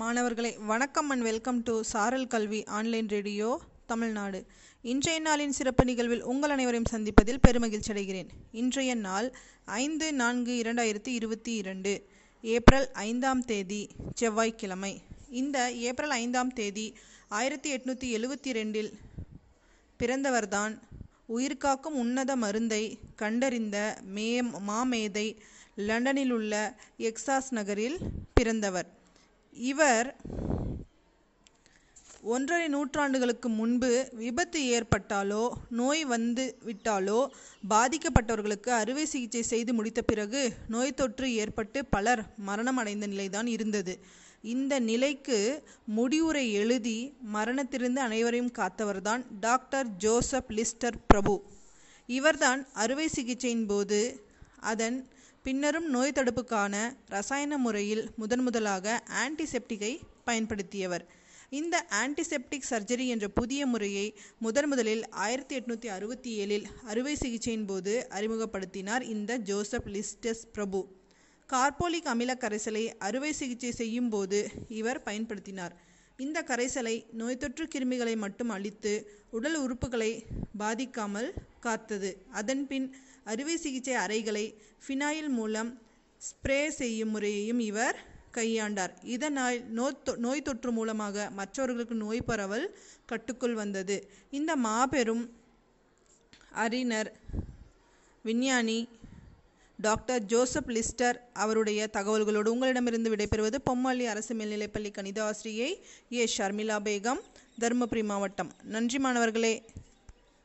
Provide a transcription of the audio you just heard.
மாணவர்களை வணக்கம் and welcome to சாரல் கல்வி ஆன்லைன் ரேடியோ தமிழ்நாடு. இன்றைய நாளின் சிறப்பு நிகழ்வில் உங்கள் அனைவரையும் சந்திப்பதில் பெருமகிழ்ச்சி அடைகிறேன். இன்றைய நாள் ஐந்து நான்கு இரண்டாயிரத்தி இருபத்தி இரண்டு ஏப்ரல் ஐந்தாம் தேதி செவ்வாய்க்கிழமை. இந்த ஏப்ரல் ஐந்தாம் தேதி ஆயிரத்தி எட்நூற்றி எழுவத்தி ரெண்டில் பிறந்தவர்தான் உயிர்காக்கும் உன்னத மருந்தை கண்டறிந்த மே மாமேதை லண்டனில் உள்ள எக்ஸாஸ் நகரில் பிறந்தவர். இவர் ஒன்றரை நூற்றாண்டுகளுக்கு முன்பு விபத்து ஏற்பட்டாலோ நோய் வந்து விட்டாலோ பாதிக்கப்பட்டவர்களுக்கு அறுவை சிகிச்சை செய்து முடித்த பிறகு நோய் தொற்று ஏற்பட்டு பலர் மரணம் அடைந்த நிலைதான் இருந்தது. இந்த நிலைக்கு முடிவுரை எழுதி மரணத்திலிருந்து அனைவரையும் காத்தவர்தான் டாக்டர் ஜோசப் லிஸ்டர் பிரபு. இவர்தான் அறுவை சிகிச்சையின் போது அதன் பின்னரும் நோய் தடுப்புக்கான ரசாயன முறையில் முதன் முதலாக ஆன்டிசெப்டிக்கை பயன்படுத்தியவர். இந்த ஆன்டிசெப்டிக் சர்ஜரி என்ற புதிய முறையை முதன் முதலில் ஆயிரத்தி எட்நூற்றி அறுபத்தி ஏழில் அறுவை சிகிச்சையின் போது அறிமுகப்படுத்தினார் இந்த ஜோசப் லிஸ்டஸ் பிரபு. கார்போலிக் அமில கரைசலை அறுவை சிகிச்சை செய்யும் போது இவர் பயன்படுத்தினார். இந்த கரைசலை நோய் தொற்று கிருமிகளை மட்டும் அழித்து உடல் உறுப்புகளை பாதிக்காமல் காத்தது. அதன்பின் அறுவை சிகிச்சை அறைகளை ஃபினாயில் மூலம் ஸ்ப்ரே செய்யும் முறையையும் இவர் கையாண்டார். இதனால் நோய் நோய் தொற்று மூலமாக மற்றவர்களுக்கு நோய் பரவல் கட்டுக்குள் வந்தது. இந்த மாபெரும் அறிஞர் விஞ்ஞானி டாக்டர் ஜோசப் லிஸ்டர் அவருடைய தகவல்களோடு உங்களிடமிருந்து விடைபெறுவது பொம்மாளி அரசு மேல்நிலைப்பள்ளி கணித ஆசிரியை ஏ. ஷர்மிளா பேகம் தருமபுரி மாவட்டம். நன்றி மாணவர்களே.